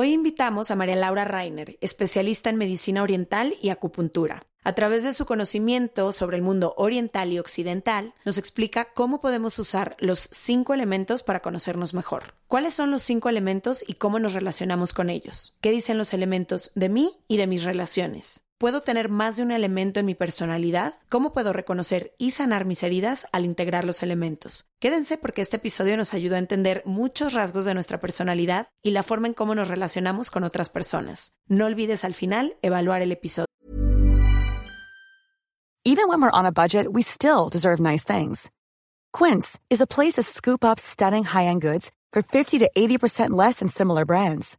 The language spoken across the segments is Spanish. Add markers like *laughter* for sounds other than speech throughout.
Hoy invitamos a María Laura Reiner, especialista en medicina oriental y acupuntura. A través de su conocimiento sobre el mundo oriental y occidental, nos explica cómo podemos usar los cinco elementos para conocernos mejor. ¿Cuáles son los cinco elementos y cómo nos relacionamos con ellos? ¿Qué dicen los elementos de mí y de mis relaciones? ¿Puedo tener más de un elemento en mi personalidad? ¿Cómo puedo reconocer y sanar mis heridas al integrar los elementos? Quédense porque este episodio nos ayuda a entender muchos rasgos de nuestra personalidad y la forma en cómo nos relacionamos con otras personas. No olvides al final evaluar el episodio. Even when we're on a budget, we still deserve nice things. Quince is a place to scoop up stunning high-end goods for 50 to 80% less than similar brands.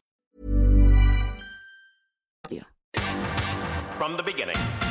From the beginning.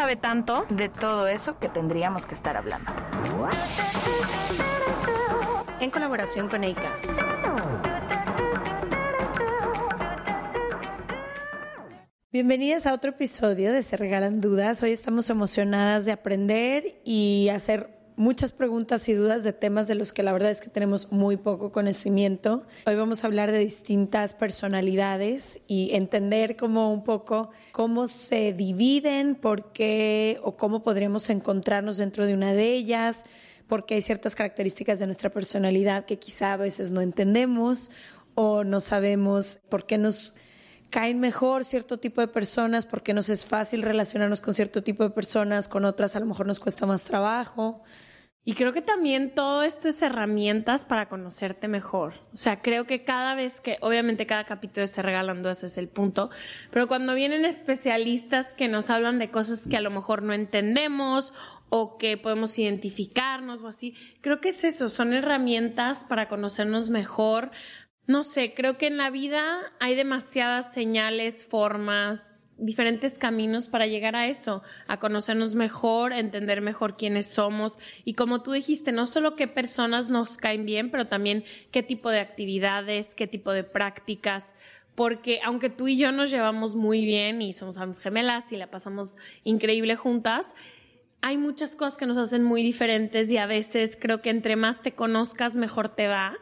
tanto. de todo eso que tendríamos que estar hablando. En colaboración con ACAST. Bienvenidas a otro episodio de Se Regalan Dudas. Hoy estamos emocionadas de aprender y hacer muchas preguntas y dudas de temas de los que la verdad es que tenemos muy poco conocimiento. Hoy vamos a hablar de distintas personalidades y entender como un poco cómo se dividen, por qué o cómo podríamos encontrarnos dentro de una de ellas, porque hay ciertas características de nuestra personalidad que quizá a veces no entendemos o no sabemos por qué nos caen mejor cierto tipo de personas, porque nos es fácil relacionarnos con cierto tipo de personas, con otras a lo mejor nos cuesta más trabajo. Y creo que también todo esto es herramientas para conocerte mejor. O sea, creo que cada vez que, obviamente cada capítulo se regalan dos, es el punto, pero cuando vienen especialistas que nos hablan de cosas que a lo mejor no entendemos o que podemos identificarnos o así, creo que es eso, son herramientas para conocernos mejor. No sé, creo que en la vida hay demasiadas señales, formas, diferentes caminos para llegar a eso, a conocernos mejor, a entender mejor quiénes somos y como tú dijiste, no solo qué personas nos caen bien, pero también qué tipo de actividades, qué tipo de prácticas, porque aunque tú y yo nos llevamos muy bien y somos gemelas y la pasamos increíble juntas, hay muchas cosas que nos hacen muy diferentes y a veces creo que entre más te conozcas, mejor te va.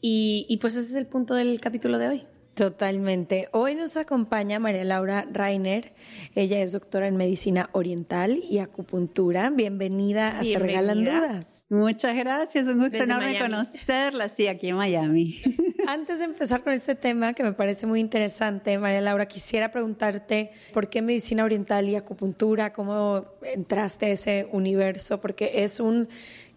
Y, y pues ese es el punto del capítulo de hoy. Totalmente. Hoy nos acompaña María Laura Reiner. Ella es doctora en medicina oriental y acupuntura. Bienvenida a Se Regalan Bienvenida. Dudas. Muchas gracias, un gusto Desde enorme Miami. conocerla, sí, aquí en Miami. *laughs* Antes de empezar con este tema que me parece muy interesante, María Laura, quisiera preguntarte por qué medicina oriental y acupuntura, cómo entraste a ese universo, porque es un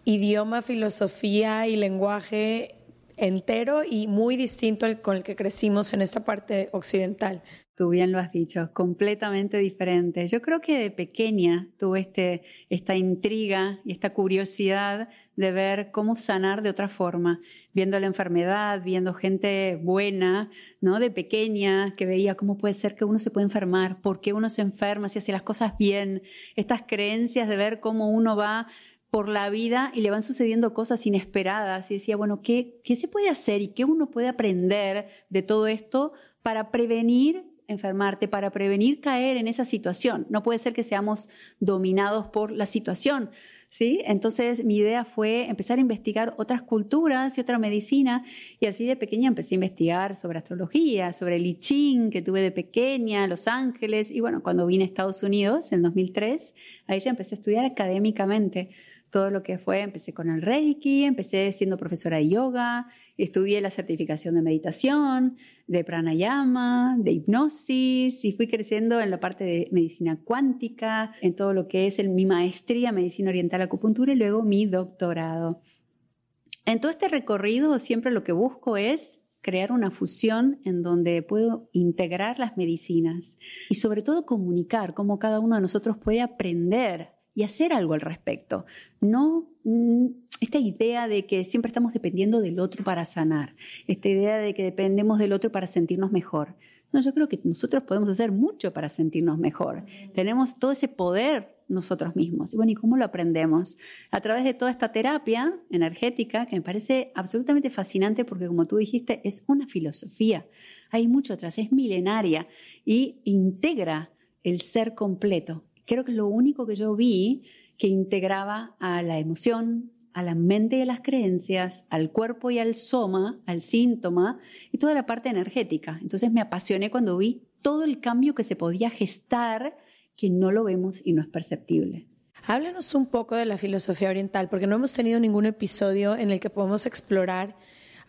idioma, filosofía y lenguaje entero y muy distinto al con el que crecimos en esta parte occidental. Tú bien lo has dicho, completamente diferente. Yo creo que de pequeña tuve este, esta intriga y esta curiosidad de ver cómo sanar de otra forma, viendo la enfermedad, viendo gente buena, ¿no? De pequeña, que veía cómo puede ser que uno se puede enfermar, por qué uno se enferma, si hace las cosas bien, estas creencias de ver cómo uno va por la vida y le van sucediendo cosas inesperadas y decía, bueno, ¿qué, qué se puede hacer y qué uno puede aprender de todo esto para prevenir enfermarte, para prevenir caer en esa situación. No puede ser que seamos dominados por la situación. ¿Sí? Entonces mi idea fue empezar a investigar otras culturas y otra medicina y así de pequeña empecé a investigar sobre astrología, sobre el I Ching que tuve de pequeña, Los Ángeles y bueno, cuando vine a Estados Unidos en 2003, ahí ya empecé a estudiar académicamente todo lo que fue, empecé con el Reiki, empecé siendo profesora de yoga, estudié la certificación de meditación, de pranayama, de hipnosis y fui creciendo en la parte de medicina cuántica, en todo lo que es mi maestría medicina oriental acupuntura y luego mi doctorado. En todo este recorrido siempre lo que busco es crear una fusión en donde puedo integrar las medicinas y sobre todo comunicar cómo cada uno de nosotros puede aprender y hacer algo al respecto. No mm, esta idea de que siempre estamos dependiendo del otro para sanar, esta idea de que dependemos del otro para sentirnos mejor. No, yo creo que nosotros podemos hacer mucho para sentirnos mejor. Tenemos todo ese poder nosotros mismos. Y bueno, ¿y cómo lo aprendemos? A través de toda esta terapia energética que me parece absolutamente fascinante porque como tú dijiste, es una filosofía. Hay mucho atrás, es milenaria y integra el ser completo creo que es lo único que yo vi que integraba a la emoción, a la mente y a las creencias, al cuerpo y al soma, al síntoma y toda la parte energética. Entonces me apasioné cuando vi todo el cambio que se podía gestar que no lo vemos y no es perceptible. Háblanos un poco de la filosofía oriental, porque no hemos tenido ningún episodio en el que podamos explorar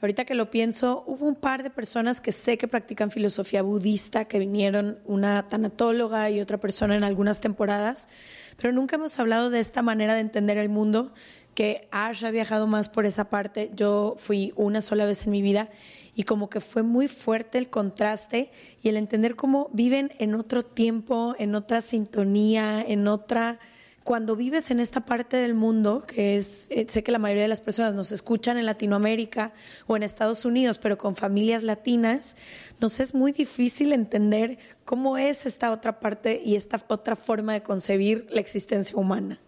Ahorita que lo pienso, hubo un par de personas que sé que practican filosofía budista, que vinieron una tanatóloga y otra persona en algunas temporadas, pero nunca hemos hablado de esta manera de entender el mundo, que Ash ha viajado más por esa parte. Yo fui una sola vez en mi vida y como que fue muy fuerte el contraste y el entender cómo viven en otro tiempo, en otra sintonía, en otra cuando vives en esta parte del mundo, que es, eh, sé que la mayoría de las personas nos escuchan en Latinoamérica o en Estados Unidos, pero con familias latinas, nos es muy difícil entender cómo es esta otra parte y esta otra forma de concebir la existencia humana.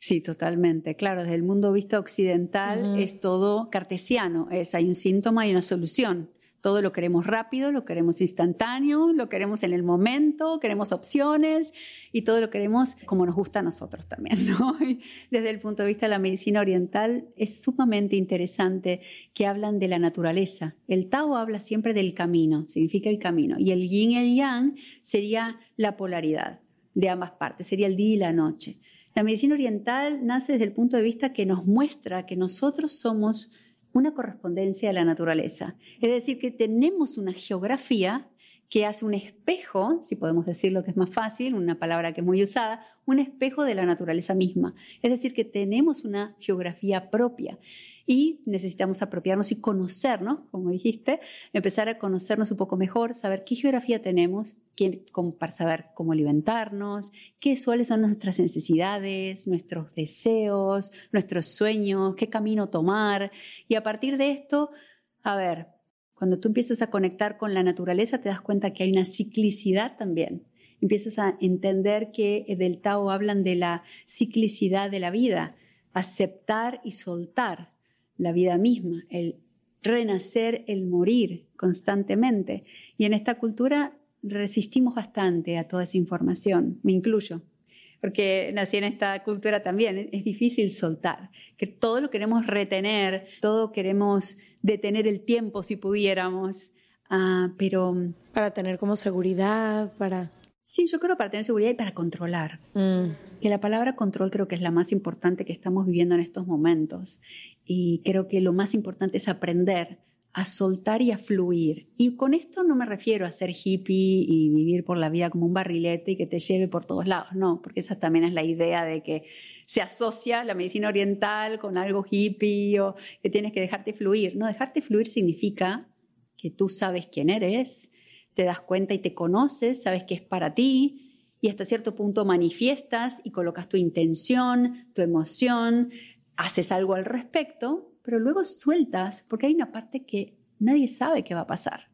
Sí, totalmente. Claro, desde el mundo visto occidental es todo cartesiano, es hay un síntoma y una solución. Todo lo queremos rápido, lo queremos instantáneo, lo queremos en el momento, queremos opciones y todo lo queremos como nos gusta a nosotros también. *laughs* desde el punto de vista de la medicina oriental es sumamente interesante que hablan de la naturaleza. El Tao habla siempre del camino, significa el camino, y el yin y el yang sería la polaridad de ambas partes, sería el día y la noche. La medicina oriental nace desde el punto de vista que nos muestra que nosotros somos una correspondencia de la naturaleza. Es decir, que tenemos una geografía que hace un espejo, si podemos decirlo que es más fácil, una palabra que es muy usada, un espejo de la naturaleza misma. Es decir, que tenemos una geografía propia y necesitamos apropiarnos y conocernos, como dijiste, empezar a conocernos un poco mejor, saber qué geografía tenemos, para saber cómo alimentarnos, qué, cuáles son nuestras necesidades, nuestros deseos, nuestros sueños, qué camino tomar. Y a partir de esto, a ver, cuando tú empiezas a conectar con la naturaleza, te das cuenta que hay una ciclicidad también. Empiezas a entender que del Tao hablan de la ciclicidad de la vida, aceptar y soltar la vida misma, el renacer, el morir constantemente. Y en esta cultura resistimos bastante a toda esa información, me incluyo, porque nací en esta cultura también, es difícil soltar, que todo lo queremos retener, todo queremos detener el tiempo si pudiéramos, ah, pero... Para tener como seguridad, para... Sí, yo creo para tener seguridad y para controlar. Mm. Que la palabra control creo que es la más importante que estamos viviendo en estos momentos. Y creo que lo más importante es aprender a soltar y a fluir. Y con esto no me refiero a ser hippie y vivir por la vida como un barrilete y que te lleve por todos lados, no, porque esa también es la idea de que se asocia la medicina oriental con algo hippie o que tienes que dejarte fluir. No, dejarte fluir significa que tú sabes quién eres, te das cuenta y te conoces, sabes que es para ti y hasta cierto punto manifiestas y colocas tu intención, tu emoción, haces algo al respecto, pero luego sueltas porque hay una parte que nadie sabe qué va a pasar.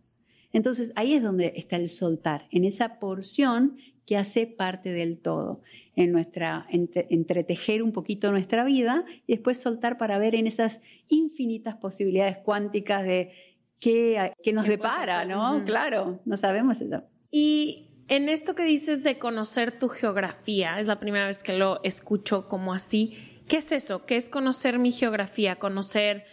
Entonces ahí es donde está el soltar, en esa porción que hace parte del todo, en nuestra entretejer un poquito nuestra vida y después soltar para ver en esas infinitas posibilidades cuánticas de qué, nos depara, ¿no? Claro, no sabemos eso. Y en esto que dices de conocer tu geografía, es la primera vez que lo escucho como así. ¿Qué es eso? ¿Qué es conocer mi geografía? Conocer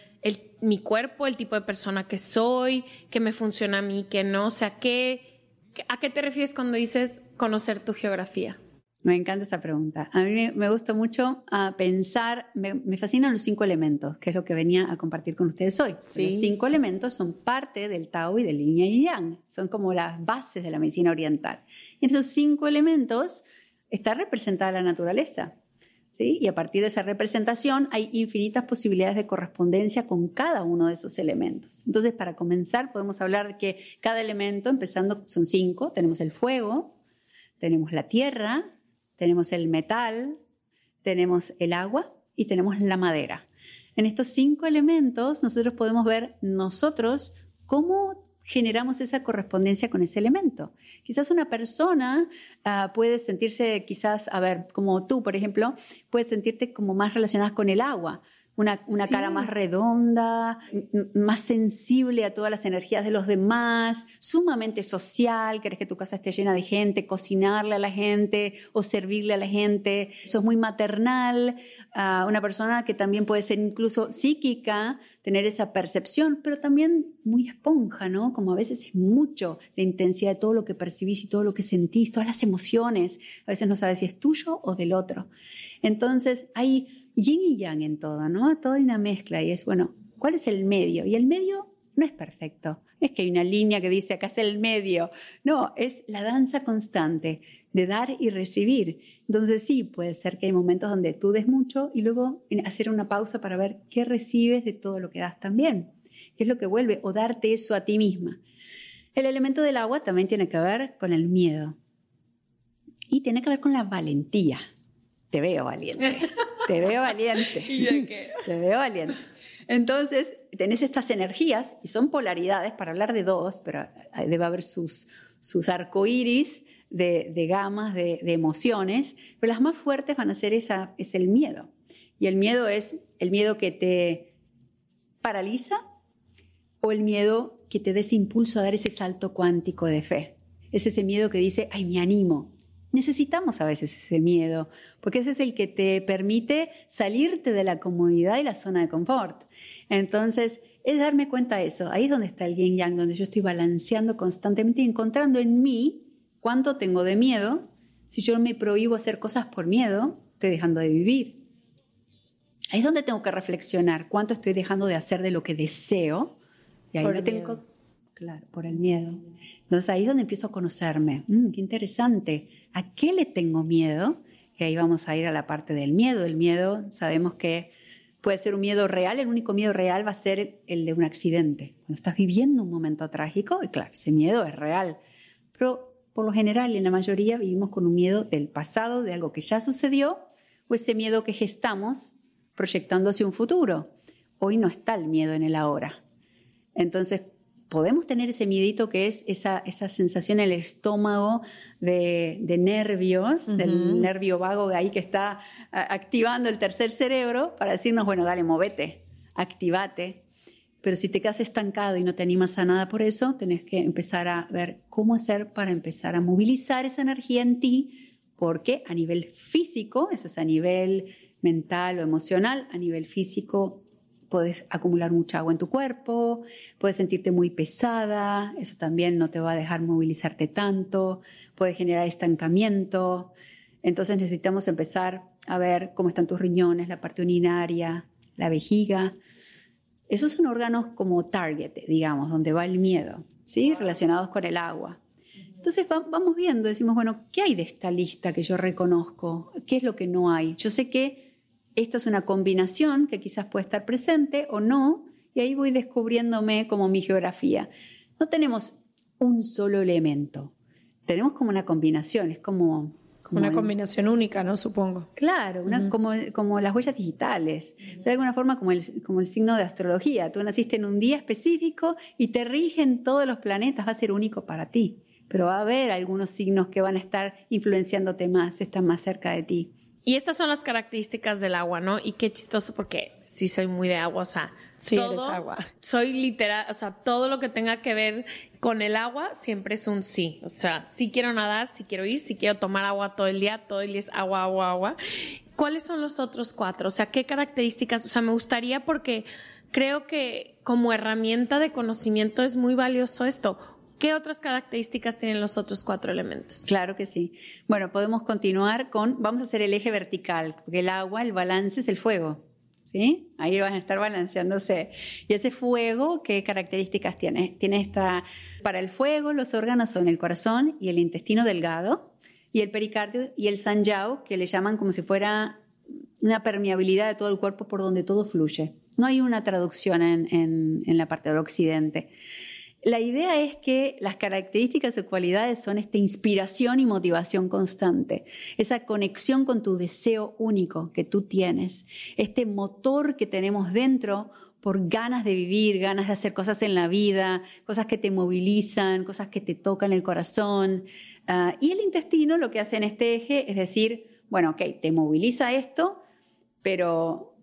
mi cuerpo, el tipo de persona que soy, qué me funciona a mí, qué no. O sea, ¿qué, ¿a qué te refieres cuando dices conocer tu geografía? Me encanta esa pregunta. A mí me gusta mucho ah, pensar, me, fascinan los cinco elementos, que es lo que venía a compartir con ustedes hoy. Los cinco elementos son parte del Tao y del Yin y Yang, son como las bases de la medicina oriental. Y en esos cinco elementos está representada la naturaleza. Y a partir de esa representación hay infinitas posibilidades de correspondencia con cada uno de esos elementos. Entonces, para comenzar, podemos hablar que cada elemento, empezando, son cinco. Tenemos el fuego, tenemos la tierra, tenemos el metal, tenemos el agua y tenemos la madera. En estos cinco elementos nosotros podemos ver nosotros cómo generamos esa correspondencia con ese elemento. Quizás una persona ah, puede sentirse, quizás, a ver, como tú, por ejemplo, puedes sentirte como más relacionada con el agua una, cara más redonda, más sensible a todas las energías de los demás, sumamente social, querés que tu casa esté llena de gente, cocinarle a la gente o servirle a la gente, sos muy maternal, una persona que también puede ser incluso psíquica, tener esa percepción, pero también muy esponja, ¿no? Como a veces es mucho la intensidad de todo lo que percibís y todo lo que sentís, todas las emociones, a veces no sabes si es tuyo o del otro. Entonces hay yin y yang en todo, ¿no? Todo hay una mezcla y es, bueno, ¿cuál es el medio? Y el medio no es perfecto. Es que hay una línea que dice acá es el medio. No, es la danza constante de dar y recibir. Entonces sí, puede ser que hay momentos donde tú des mucho y luego hacer una pausa para ver qué recibes de todo lo que das también. ¿Qué es lo que vuelve? O darte eso a ti misma. El elemento del agua también tiene que ver con el miedo. Y tiene que ver con la valentía. Te veo valiente. *laughs* *laughs* Te veo valiente. *laughs* Te veo valiente. Entonces, tenés estas energías y son polaridades, para hablar de dos, pero debe haber sus, sus arcoíris de, de gamas, de, emociones, pero las más fuertes van a ser esa, es el miedo. Y el miedo es el miedo que te paraliza o el miedo que te des impulso a dar ese salto cuántico de fe. Es ese miedo que dice, ay, me animo, necesitamos a veces ese miedo, porque ese es el que te permite salirte de la comodidad y la zona de confort. Entonces, es darme cuenta de eso. Ahí es donde está el yin yang, donde yo estoy balanceando constantemente y encontrando en mí cuánto tengo de miedo. Si yo me prohíbo hacer cosas por miedo, estoy dejando de vivir. Ahí es donde tengo que reflexionar cuánto estoy dejando de hacer de lo que deseo. Y ahí tengo, claro, por el miedo. Entonces ahí es donde empiezo a conocerme. Mm, qué interesante. ¿A qué le tengo miedo? Y ahí vamos a ir a la parte del miedo. El miedo, sabemos que puede ser un miedo real, el único miedo real va a ser el de un accidente. Cuando estás viviendo un momento trágico, y claro, ese miedo es real. Pero por lo general, en la mayoría, vivimos con un miedo del pasado, de algo que ya sucedió, o ese miedo que gestamos proyectando hacia un futuro. Hoy no está el miedo en el ahora. Entonces, podemos tener ese miedito que es esa, esa sensación en el estómago de, nervios, del nervio vago ahí que está activando el tercer cerebro para decirnos, bueno, dale, movete, activate. Pero si te quedas estancado y no te animas a nada por eso, tenés que empezar a ver cómo hacer para empezar a movilizar esa energía en ti, porque a nivel físico, eso es a nivel mental o emocional, a nivel físico puedes acumular mucha agua en tu cuerpo, puedes sentirte muy pesada, eso también no te va a dejar movilizarte tanto, puede generar estancamiento. Entonces necesitamos empezar a ver cómo están tus riñones, la parte urinaria, la vejiga. Esos son órganos como target, digamos, donde va el miedo, ¿sí? Relacionados con el agua. Entonces vamos viendo, decimos, bueno, ¿qué hay de esta lista que yo reconozco? ¿Qué es lo que no hay? Yo sé que esta es una combinación que quizás puede estar presente o no, y ahí voy descubriéndome como mi geografía. No tenemos un solo elemento. Tenemos como una combinación, es como... como Una combinación única, ¿no? Supongo. Claro, una- como, como las huellas digitales. De alguna forma como el, como el signo de astrología. Tú naciste en un día específico y te rigen todos los planetas, va a ser único para ti. Pero va a haber algunos signos que van a estar influenciándote más, están más cerca de ti. Y estas son las características del agua, ¿no? Y qué chistoso porque sí soy muy de agua, o sea, Sí, todo, eres agua. Soy literal, o sea, todo lo que tenga que ver con el agua siempre es un sí. O sea, sí quiero nadar, sí quiero ir, sí quiero tomar agua todo el día, todo el día es agua, agua, agua. ¿Cuáles son los otros cuatro? O sea, ¿qué características? O sea, me gustaría porque creo que como herramienta de conocimiento es muy valioso esto. ¿Qué otras características tienen los otros cuatro elementos? Claro que sí. Bueno, podemos continuar con, vamos a hacer el eje vertical, porque el agua, el balance es el fuego. ¿Sí? Ahí van a estar balanceándose. Y ese fuego, ¿qué características tiene? Tiene esta, para el fuego, los órganos son el corazón y el intestino delgado, y el pericardio y el sanjiao, que le llaman como si fuera una permeabilidad de todo el cuerpo por donde todo fluye. No hay una traducción en, en- en la parte del occidente. La idea es que las características o cualidades son esta inspiración y motivación constante, esa conexión con tu deseo único que tú tienes, este motor que tenemos dentro por ganas de vivir, ganas de hacer cosas en la vida, cosas que te movilizan, cosas que te tocan el corazón. Ah, y el intestino lo que hace en este eje es decir, bueno, ok, te moviliza esto, pero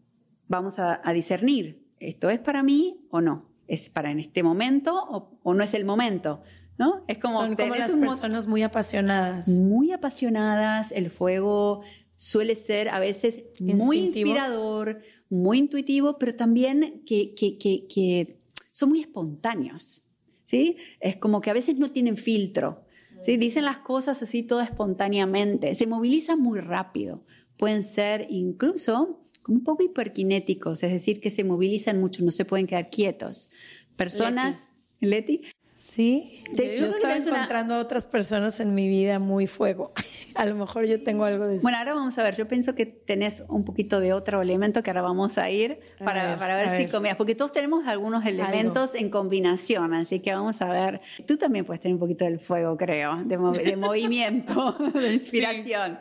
vamos a, a discernir, ¿esto es para mí o no? ¿Es para en este momento o, o no es el momento? ¿No? Es como, Son como las personas muy apasionadas. muy apasionadas, el fuego suele ser a veces muy inspirador, muy intuitivo, pero también que, que- que- que son muy espontáneos. ¿sí? Es como que a veces no tienen filtro. ¿sí? Dicen las cosas así todas espontáneamente, se movilizan muy rápido, pueden ser incluso como un poco hiperkinéticos, es decir, que se movilizan mucho, no se pueden quedar quietos. Personas, Leti, Sí, De- yo yo, una- encontrando otras personas en mi vida muy fuego. *laughs* A lo mejor yo tengo algo de eso. Bueno, ahora vamos a ver. Yo pienso que tenés un poquito de otro elemento que ahora vamos a ir A para, ver, para ver a si ver. combinas. Porque todos tenemos algunos elementos en combinación, así que vamos a ver. Tú también puedes tener un poquito del fuego, creo, de, movi- de *laughs* movimiento, *laughs* de inspiración.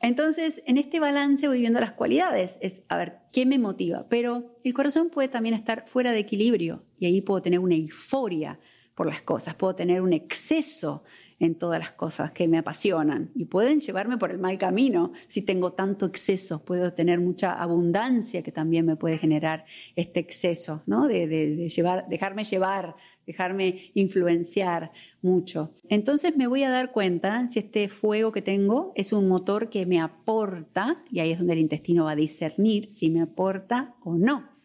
Entonces, en este balance voy viendo las cualidades. Es, a ver, ¿qué me motiva? Pero el corazón puede también estar fuera de equilibrio y ahí puedo tener una euforia por las cosas, puedo tener un exceso en todas las cosas que me apasionan y pueden llevarme por el mal camino si tengo tanto exceso, puedo tener mucha abundancia que también me puede generar este exceso, ¿no? De, de- llevar, dejarme llevar, dejarme influenciar mucho. Entonces me voy a dar cuenta si este fuego que tengo es un motor que me aporta, y ahí es donde el intestino va a discernir si me aporta o no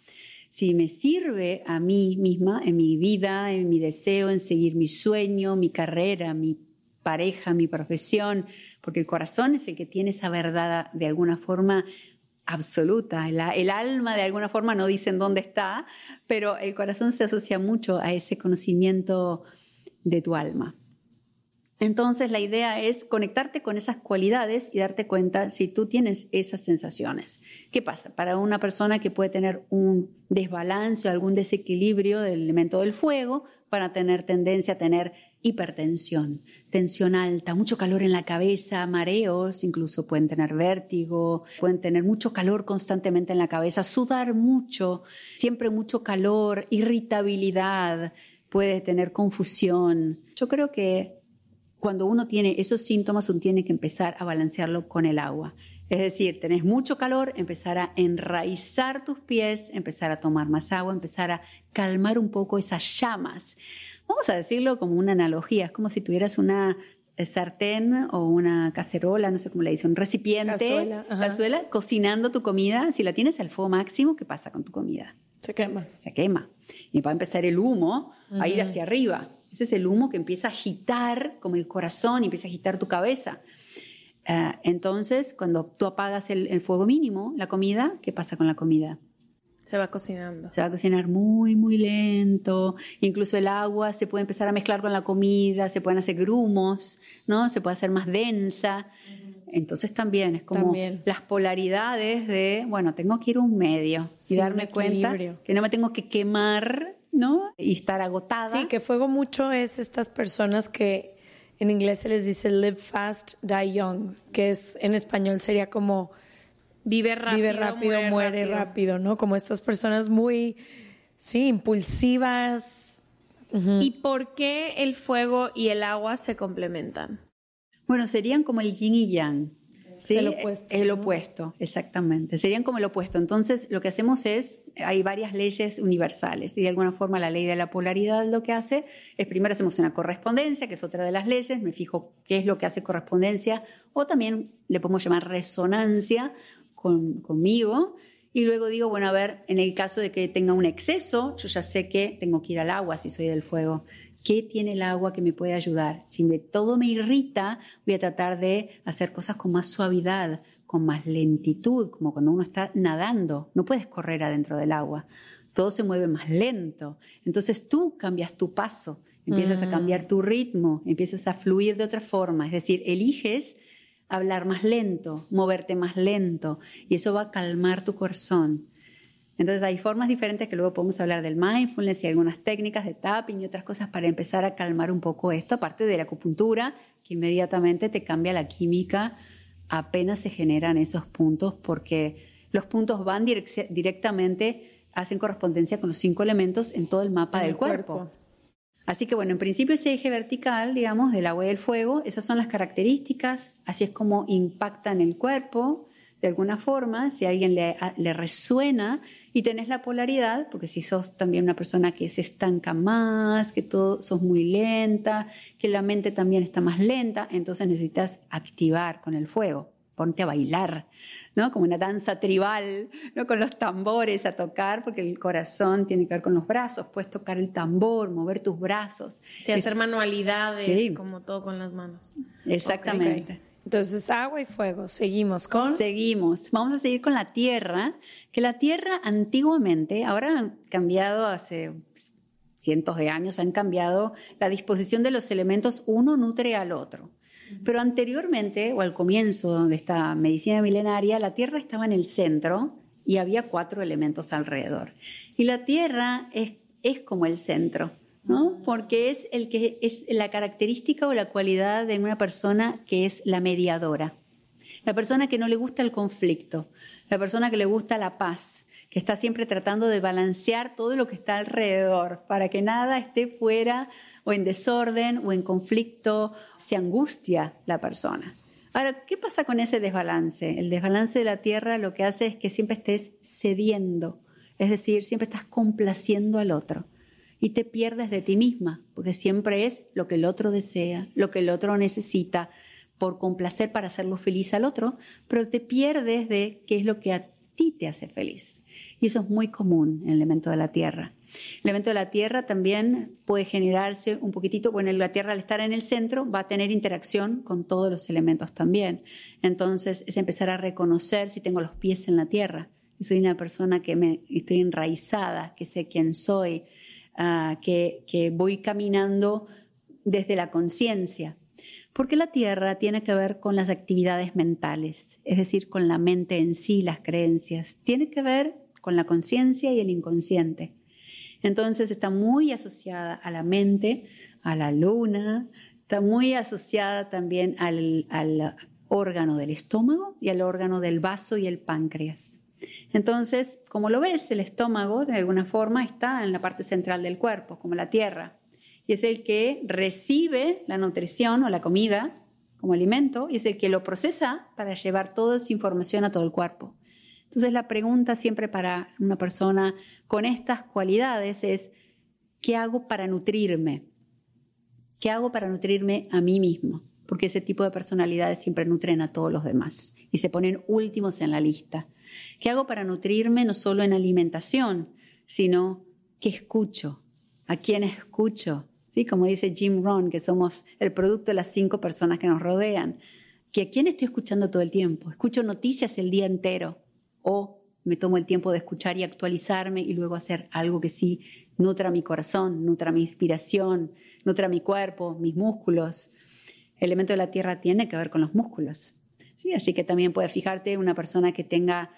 si me sirve a mí misma, en mi vida, en mi deseo, en seguir mi sueño, mi carrera, mi pareja, mi profesión, porque el corazón es el que tiene esa verdad de alguna forma absoluta. El, alma de alguna forma no dice en dónde está, pero el corazón se asocia mucho a ese conocimiento de tu alma. Entonces la idea es conectarte con esas cualidades y darte cuenta si tú tienes esas sensaciones. ¿Qué pasa? Para una persona que puede tener un desbalance o algún desequilibrio del elemento del fuego, van a tener tendencia a tener hipertensión, tensión alta, mucho calor en la cabeza, mareos, incluso pueden tener vértigo, pueden tener mucho calor constantemente en la cabeza, sudar mucho, siempre mucho calor, irritabilidad, puede tener confusión. Yo creo que cuando uno tiene esos síntomas, uno tiene que empezar a balancearlo con el agua. Es decir, tenés mucho calor, empezar a enraizar tus pies, empezar a tomar más agua, empezar a calmar un poco esas llamas. Vamos a decirlo como una analogía, es como si tuvieras una eh, sartén o una cacerola, no sé cómo le dicen, un recipiente, Cazuela, cazuela, cocinando tu comida. Si la tienes al fuego máximo, ¿qué pasa con tu comida? Se quema. se quema. Y va a empezar el humo a ir hacia arriba. Ese es el humo que empieza a agitar como el corazón y empieza a agitar tu cabeza. Ah, entonces, cuando tú apagas el, el fuego mínimo, la comida, ¿qué pasa con la comida? Se va cocinando. Se va a cocinar muy, muy lento. Incluso el agua se puede empezar a mezclar con la comida, se pueden hacer grumos, ¿no? Se puede hacer más densa. Entonces también es como También. las polaridades de, bueno, tengo que ir a un medio Sí, y darme cuenta que no me tengo que quemar ¿no? Y estar agotada. Sí, que fuego mucho es estas personas que en inglés se les dice live fast, die young, que es en español sería como vive rápido, vive rápido muere, rápido. ¿no? Como estas personas muy, sí, impulsivas. ¿Y por qué el fuego y el agua se complementan? Bueno, serían como el yin y yang. ¿Sí? El opuesto. El opuesto, exactamente. Serían como el opuesto. Entonces, lo que hacemos es, hay varias leyes universales y de alguna forma la ley de la polaridad lo que hace es, primero hacemos una correspondencia, que es otra de las leyes, me fijo qué es lo que hace correspondencia, o también le podemos llamar resonancia con, conmigo, y luego digo, bueno, a ver, en el caso de que tenga un exceso, yo ya sé que tengo que ir al agua si soy del fuego. ¿Qué tiene el agua que me puede ayudar? Si me, todo me irrita, voy a tratar de hacer cosas con más suavidad, con más lentitud, como cuando uno está nadando. No puedes correr adentro del agua. Todo se mueve más lento. Entonces tú cambias tu paso, empiezas a cambiar tu ritmo, empiezas a fluir de otra forma. Es decir, eliges hablar más lento, moverte más lento, y eso va a calmar tu corazón. Entonces hay formas diferentes que luego podemos hablar del mindfulness y algunas técnicas de tapping y otras cosas para empezar a calmar un poco esto, aparte de la acupuntura, que inmediatamente te cambia la química apenas se generan esos puntos, porque los puntos van directamente, hacen correspondencia con los cinco elementos en todo el mapa del cuerpo. Así que bueno, en principio ese eje vertical, digamos, del agua y del fuego, esas son las características, así es como impactan el cuerpo de alguna forma, si a alguien le, le resuena y tenés la polaridad, porque si sos también una persona que se estanca más, que todo sos muy lenta, que la mente también está más lenta, entonces necesitas activar con el fuego, ponte a bailar, ¿no? Como una danza tribal, ¿no? Con los tambores a tocar, porque el corazón tiene que ver con los brazos, puedes tocar el tambor, mover tus brazos. Sí, hacer manualidades, como todo con las manos. Exactamente. Entonces, agua y fuego. Seguimos con. Seguimos. Vamos a seguir con la tierra, que la tierra antiguamente, ahora han cambiado hace cientos de años, han cambiado la disposición de los elementos, uno nutre al otro. Pero anteriormente, o al comienzo de esta medicina milenaria, la tierra estaba en el centro y había cuatro elementos alrededor. Y la tierra es, es como el centro. Porque es, el que, es la característica o la cualidad de una persona que es la mediadora. La persona que no le gusta el conflicto, la persona que le gusta la paz, que está siempre tratando de balancear todo lo que está alrededor para que nada esté fuera o en desorden o en conflicto, se angustia la persona. Ahora, ¿qué pasa con ese desbalance? El desbalance de la tierra lo que hace es que siempre estés cediendo, es decir, siempre estás complaciendo al otro y te pierdes de ti misma, porque siempre es lo que el otro desea, lo que el otro necesita, por complacer para hacerlo feliz al otro, pero te pierdes de qué es lo que a ti te hace feliz. Y eso es muy común en el elemento de la tierra. El elemento de la tierra también puede generarse un poquitito, bueno, la tierra al estar en el centro va a tener interacción con todos los elementos también. Entonces es empezar a reconocer si tengo los pies en la tierra, si soy una persona que me, estoy enraizada, que sé quién soy, Ah, que, voy caminando desde la conciencia. Porque la tierra tiene que ver con las actividades mentales, es decir, con la mente en sí, las creencias. Tiene que ver con la conciencia y el inconsciente. Entonces está muy asociada a la mente, a la luna, está muy asociada también al, al órgano del estómago y al órgano del vaso y el páncreas. Entonces, como lo ves, el estómago de alguna forma está en la parte central del cuerpo, como la tierra, y es el que recibe la nutrición o la comida como alimento y es el que lo procesa para llevar toda esa información a todo el cuerpo. Entonces, la pregunta siempre para una persona con estas cualidades es, ¿qué hago para nutrirme? ¿Qué hago para nutrirme a mí mismo? Porque ese tipo de personalidades siempre nutren a todos los demás y se ponen últimos en la lista. ¿Qué hago para nutrirme no solo en alimentación, sino qué escucho? ¿A quién escucho? ¿Sí? Como dice Jim Rohn, que somos el producto de las cinco personas que nos rodean. ¿Que ¿A quién estoy escuchando todo el tiempo? ¿Escucho noticias el día entero? ¿O me tomo el tiempo de escuchar y actualizarme y luego hacer algo que sí nutra mi corazón, nutra mi inspiración, nutra mi cuerpo, mis músculos? El elemento de la tierra tiene que ver con los músculos. ¿sí? Así que también puedes fijarte una persona que tenga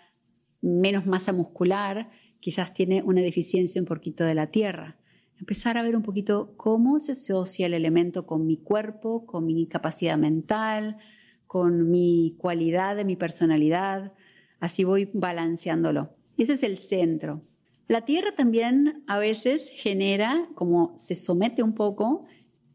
menos masa muscular, quizás tiene una deficiencia un poquito de la tierra. empezar a ver un poquito cómo se asocia el elemento con mi cuerpo, con mi capacidad mental, con mi cualidad de mi personalidad. Así voy balanceándolo. Y ese es el centro. La tierra también a veces genera, como se somete un poco,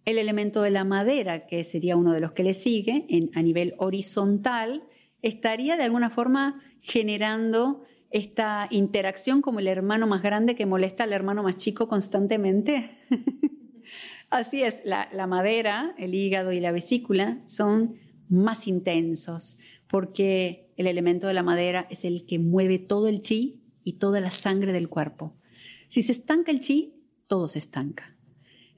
el elemento de la madera, que sería uno de los que le sigue, a nivel horizontal, estaría de alguna forma generando esta interacción como el hermano más grande que molesta al hermano más chico constantemente. *laughs* Así es, la, la, madera, el hígado y la vesícula son más intensos porque el elemento de la madera es el que mueve todo el chi y toda la sangre del cuerpo. Si se estanca el chi, todo se estanca.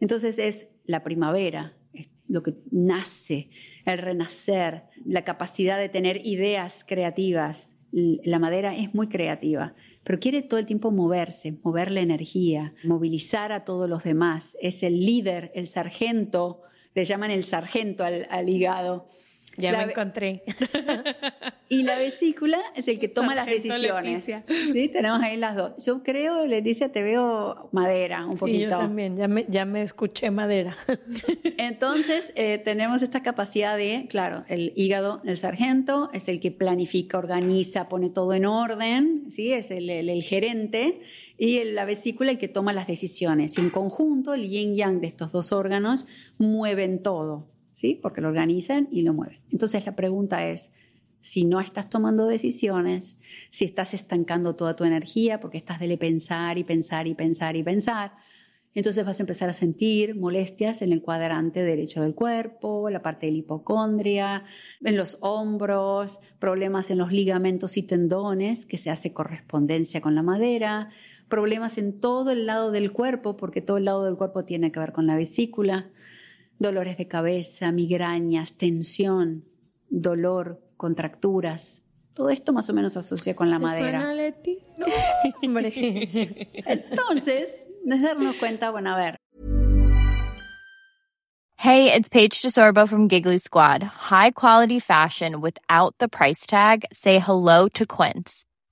Entonces es la primavera, es lo que nace, el renacer, la capacidad de tener ideas creativas, la madera es muy creativa, pero quiere todo el tiempo moverse, mover la energía, movilizar a todos los demás. Es el líder, el sargento, le llaman el sargento al, al hígado. Ya me encontré. *laughs* Y la vesícula es el que toma las decisiones. Sí, tenemos ahí las dos. Yo creo, Leticia, te veo madera un poquito. Sí, yo también, ya me, ya me escuché madera. *laughs* Entonces, eh, tenemos esta capacidad de, claro, el hígado, el sargento, es el que planifica, organiza, pone todo en orden, ¿sí? Es el, el, el gerente. Y la vesícula el que toma las decisiones. Y en conjunto, el yin-yang de estos dos órganos mueven todo, ¿sí? Porque lo organizan y lo mueven. Entonces, la pregunta es, si no estás tomando decisiones, si estás estancando toda tu energía porque estás de pensar y pensar y pensar y pensar, entonces vas a empezar a sentir molestias en el cuadrante derecho del cuerpo, la parte de la hipocondria, en los hombros, problemas en los ligamentos y tendones, que se hace correspondencia con la madera, problemas en todo el lado del cuerpo, porque todo el lado del cuerpo tiene que ver con la vesícula, dolores de cabeza, migrañas, tensión, dolor, contracturas. Todo esto más o menos se asocia con la madera. ¿Suena, Leti? No, *laughs* hombre. *laughs* Entonces, es darnos cuenta, bueno, a ver. Hey, it's Paige DeSorbo from Giggly Squad. High quality fashion without the price tag. Say hello to Quince.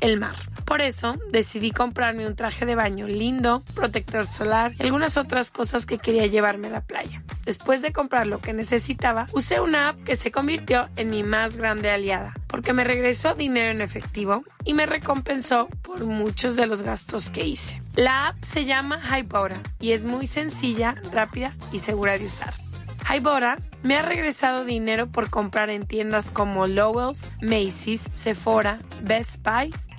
el mar. Por eso decidí comprarme un traje de baño lindo, protector solar y algunas otras cosas que quería llevarme a la playa. Después de comprar lo que necesitaba, usé una app que se convirtió en mi más grande aliada, porque me regresó dinero en efectivo y me recompensó por muchos de los gastos que hice. La app se llama Hybora y es muy sencilla, rápida y segura de usar. Hybora me ha regresado dinero por comprar en tiendas como Lowell's, Macy's, Sephora, Best Buy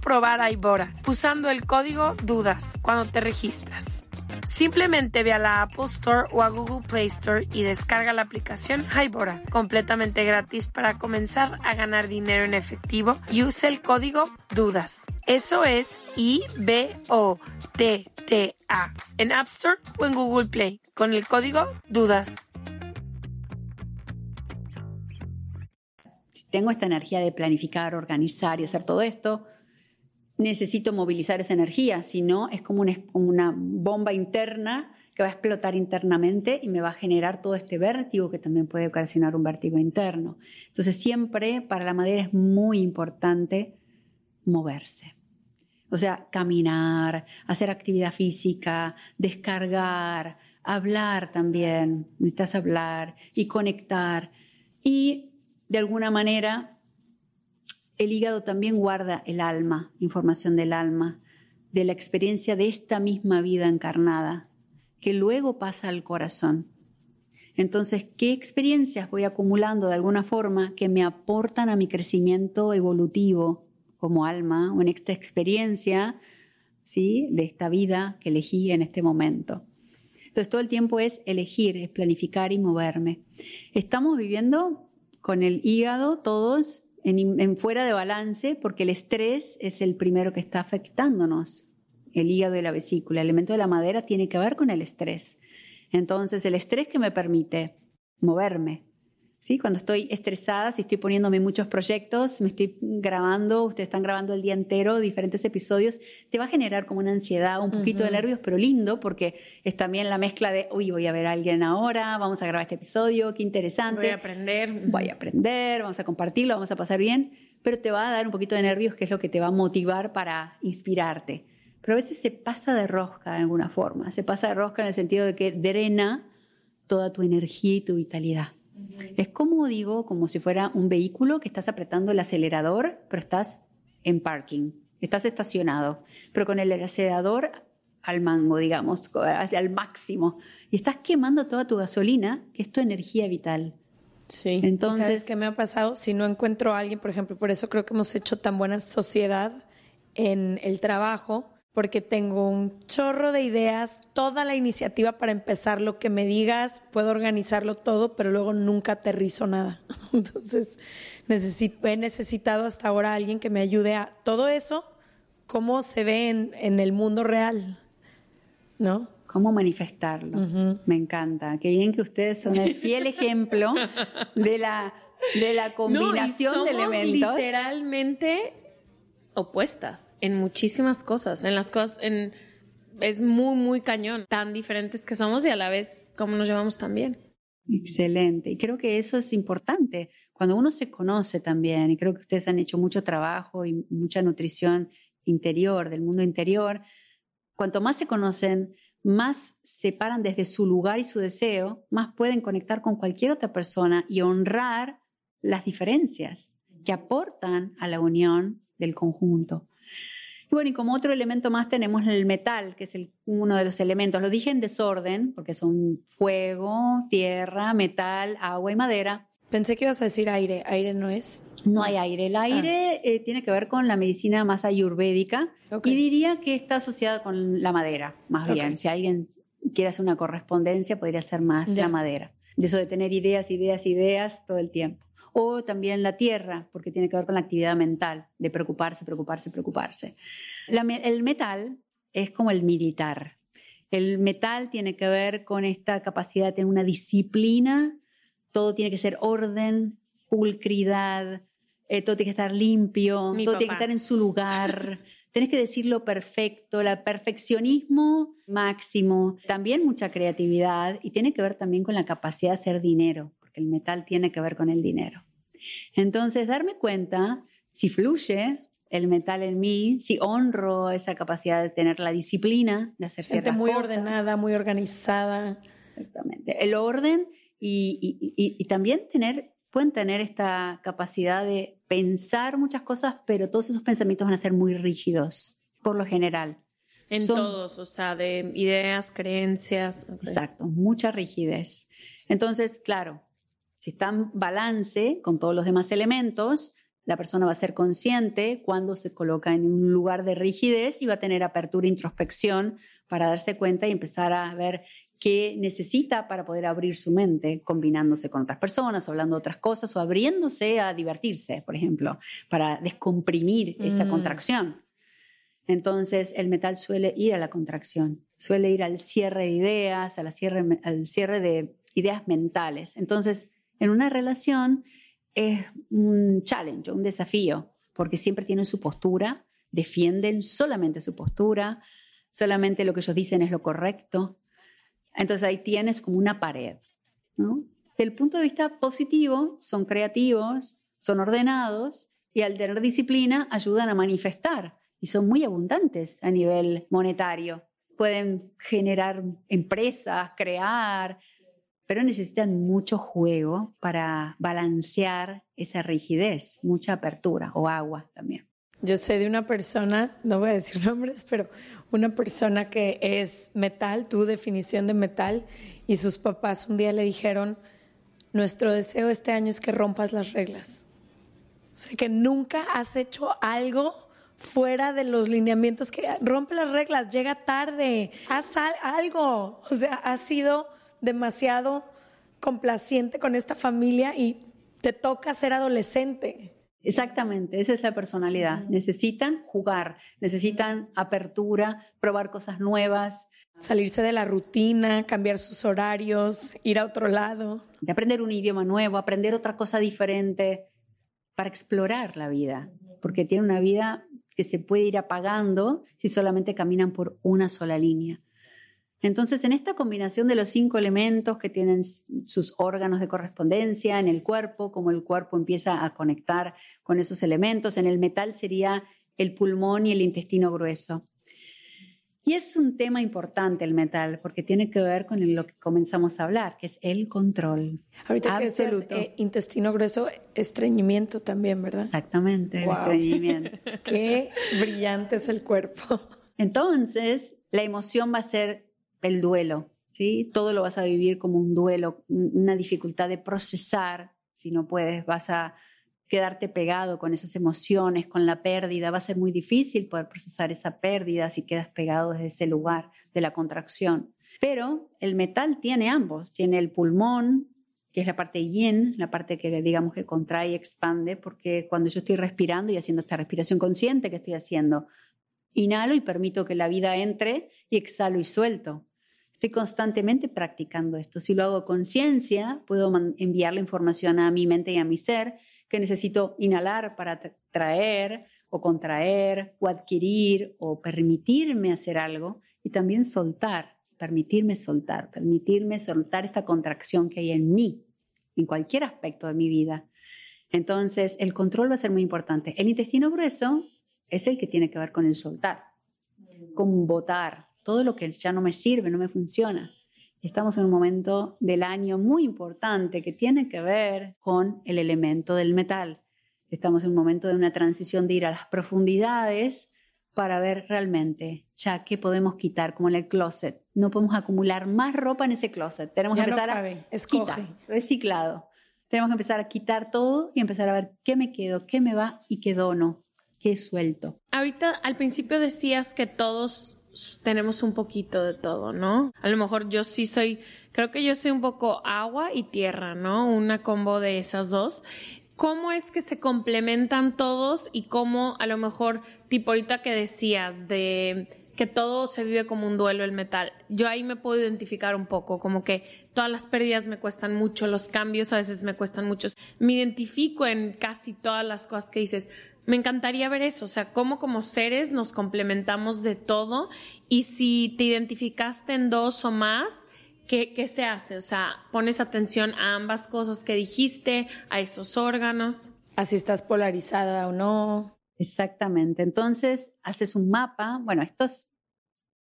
probar Hybora usando el código DUDAS cuando te registras. Simplemente ve a la Apple Store o a Google Play Store y descarga la aplicación Hybora, completamente gratis para comenzar a ganar dinero en efectivo y use el código DUDAS. Eso es I-B-O-T-T-A en App Store o en Google Play con el código DUDAS. Si tengo esta energía de planificar, organizar y hacer todo esto, necesito movilizar esa energía, si no es como una, una bomba interna que va a explotar internamente y me va a generar todo este vértigo que también puede ocasionar un vértigo interno. Entonces siempre para la madera es muy importante moverse. O sea, caminar, hacer actividad física, descargar, hablar también, necesitas hablar y conectar. Y de alguna manera el hígado también guarda el alma, información del alma, de la experiencia de esta misma vida encarnada que luego pasa al corazón. Entonces, ¿qué experiencias voy acumulando de alguna forma que me aportan a mi crecimiento evolutivo como alma o en esta experiencia ¿sí? de esta vida que elegí en este momento? Entonces, todo el tiempo es elegir, es planificar y moverme. Estamos viviendo con el hígado todos en, fuera de balance porque el estrés es el primero que está afectándonos el hígado y la vesícula. El elemento de la madera tiene que ver con el estrés. Entonces, el estrés que me permite moverme. ¿Sí? Cuando estoy estresada, si estoy poniéndome muchos proyectos, me estoy grabando, ustedes están grabando el día entero diferentes episodios, te va a generar como una ansiedad, un poquito de nervios, pero lindo porque es también la mezcla de, uy, voy a ver a alguien ahora, vamos a grabar este episodio, qué interesante. Voy a aprender. Voy a aprender, vamos a compartirlo, vamos a pasar bien, pero te va a dar un poquito de nervios, que es lo que te va a motivar para inspirarte pero a veces se pasa de rosca de alguna forma, se pasa de rosca en el sentido de que drena toda tu energía y tu vitalidad. Es como digo, como si fuera un vehículo que estás apretando el acelerador, pero estás en parking, estás estacionado, pero con el acelerador al mango, digamos, el máximo, y estás quemando toda tu gasolina, que es tu energía vital. Sí. Entonces, ¿sabes qué me ha pasado? Si no encuentro a alguien, por ejemplo, por eso creo que hemos hecho tan buena sociedad en el trabajo, porque tengo un chorro de ideas, toda la iniciativa para empezar, lo que me digas, puedo organizarlo todo, pero luego nunca aterrizo nada. *laughs* Entonces, he necesitado hasta ahora alguien que me ayude a todo eso, cómo se ve en, el mundo real, ¿no? cómo manifestarlo. Me encanta. Qué bien que ustedes son el fiel ejemplo de la, de la combinación de elementos. Literalmente opuestas en muchísimas cosas, en las cosas, en, es muy, muy cañón, tan diferentes que somos y a la vez cómo nos llevamos tan bien. Excelente. Y creo que eso es importante. Cuando uno se conoce también, y creo que ustedes han hecho mucho trabajo y mucha nutrición interior, del mundo interior, cuanto más se conocen, más se paran desde su lugar y su deseo, más pueden conectar con cualquier otra persona y honrar las diferencias que aportan a la unión del conjunto. Y bueno, y como otro elemento más tenemos el metal, que es uno de los elementos. Lo dije en desorden, porque son fuego, tierra, metal, agua y madera. Pensé que ibas a decir aire. ¿Aire no es? No hay aire. El aire ah. eh, tiene que ver con la medicina más ayurvédica y diría que está asociada con la madera, más bien. Si alguien quiere hacer una correspondencia, podría ser más la madera. De eso de tener ideas, ideas, ideas todo el tiempo o también la tierra, porque tiene que ver con la actividad mental, de preocuparse, preocuparse, preocuparse. el metal es como el militar. El metal tiene que ver con esta capacidad de tener una disciplina, todo tiene que ser orden, pulcridad, eh, todo tiene que estar limpio, todo tiene que estar en su lugar. *laughs* Tienes que decirlo perfecto, el perfeccionismo máximo, también mucha creatividad y tiene que ver también con la capacidad de hacer dinero el metal tiene que ver con el dinero. Entonces, darme cuenta si fluye el metal en mí, si honro esa capacidad de tener la disciplina de hacer Gente muy cosas. ordenada, muy organizada. Exactamente. El orden y, también tener, pueden tener esta capacidad de pensar muchas cosas, pero todos esos pensamientos van a ser muy rígidos, por lo general. En todos, o sea, de ideas, creencias. Exacto, mucha rigidez. Entonces, claro, si está en balance con todos los demás elementos, la persona va a ser consciente cuando se coloca en un lugar de rigidez y va a tener apertura e introspección para darse cuenta y empezar a ver qué necesita para poder abrir su mente, combinándose con otras personas, hablando de otras cosas o abriéndose a divertirse, por ejemplo, para descomprimir esa mm. contracción. Entonces, el metal suele ir a la contracción, suele ir al cierre de ideas, al cierre, al cierre de ideas mentales. Entonces, en una relación es un challenge, un desafío, porque siempre tienen su postura, defienden solamente su postura, solamente lo que ellos dicen es lo correcto. Entonces ahí tienes como una pared. ¿no? Desde el punto de vista positivo, son creativos, son ordenados y al tener disciplina ayudan a manifestar y son muy abundantes a nivel monetario. Pueden generar empresas, crear, pero necesitan mucho juego para balancear esa rigidez, mucha apertura o agua también. Yo sé de una persona, no voy a decir *laughs* nombres, pero una persona que es metal, tu definición de metal, y sus papás un día le dijeron, nuestro deseo este año es que rompas las reglas. O sea, que nunca has hecho algo fuera de los lineamientos, que rompe las reglas, llega tarde, haz algo. O sea, has sido demasiado complaciente con esta familia y te toca ser adolescente. Exactamente, esa es la personalidad. Necesitan jugar, necesitan apertura, probar cosas nuevas. Salirse de la rutina, cambiar sus horarios, ir a otro lado. De aprender un idioma nuevo, aprender otra cosa diferente para explorar la vida, porque tiene una vida que se puede ir apagando si solamente caminan por una sola línea. Entonces, en esta combinación de los cinco elementos que tienen sus órganos de correspondencia en el cuerpo, como el cuerpo empieza a conectar con esos elementos, en el metal sería el pulmón y el intestino grueso. Y es un tema importante el metal, porque tiene que ver con lo que comenzamos a hablar, que es el control. Ahorita Absoluto. que eh, intestino grueso, estreñimiento también, ¿verdad? Exactamente, el estreñimiento. *laughs* Qué brillante es el cuerpo. Entonces, la emoción va a ser el duelo, ¿sí? Todo lo vas a vivir como un duelo, una dificultad de procesar, si no puedes, vas a quedarte pegado con esas emociones, con la pérdida, va a ser muy difícil poder procesar esa pérdida si quedas pegado desde ese lugar de la contracción. Pero el metal tiene ambos, tiene el pulmón, que es la parte yin, la parte que digamos que contrae y expande, porque cuando yo estoy respirando y haciendo esta respiración consciente que estoy haciendo, inhalo y permito que la vida entre y exhalo y suelto. Estoy constantemente practicando esto. Si lo hago con conciencia, puedo enviar la información a mi mente y a mi ser que necesito inhalar para traer o contraer o adquirir o permitirme hacer algo y también soltar, permitirme soltar, permitirme soltar esta contracción que hay en mí, en cualquier aspecto de mi vida. Entonces, el control va a ser muy importante. El intestino grueso es el que tiene que ver con el soltar, con votar, todo lo que ya no me sirve, no me funciona. Estamos en un momento del año muy importante que tiene que ver con el elemento del metal. Estamos en un momento de una transición de ir a las profundidades para ver realmente ya qué podemos quitar, como en el closet. No podemos acumular más ropa en ese closet. Tenemos que empezar a quitar, reciclado. Tenemos que empezar a quitar todo y empezar a ver qué me quedo, qué me va y qué dono, qué suelto. Ahorita al principio decías que todos tenemos un poquito de todo, ¿no? A lo mejor yo sí soy, creo que yo soy un poco agua y tierra, ¿no? Una combo de esas dos. ¿Cómo es que se complementan todos y cómo a lo mejor, tipo ahorita que decías de que todo se vive como un duelo el metal. Yo ahí me puedo identificar un poco, como que todas las pérdidas me cuestan mucho, los cambios a veces me cuestan mucho. Me identifico en casi todas las cosas que dices, me encantaría ver eso, o sea, cómo como seres nos complementamos de todo y si te identificaste en dos o más, ¿qué, ¿qué, se hace? O sea, pones atención a ambas cosas que dijiste, a esos órganos. Así estás polarizada o no. Exactamente. Entonces, haces un mapa. Bueno, esto es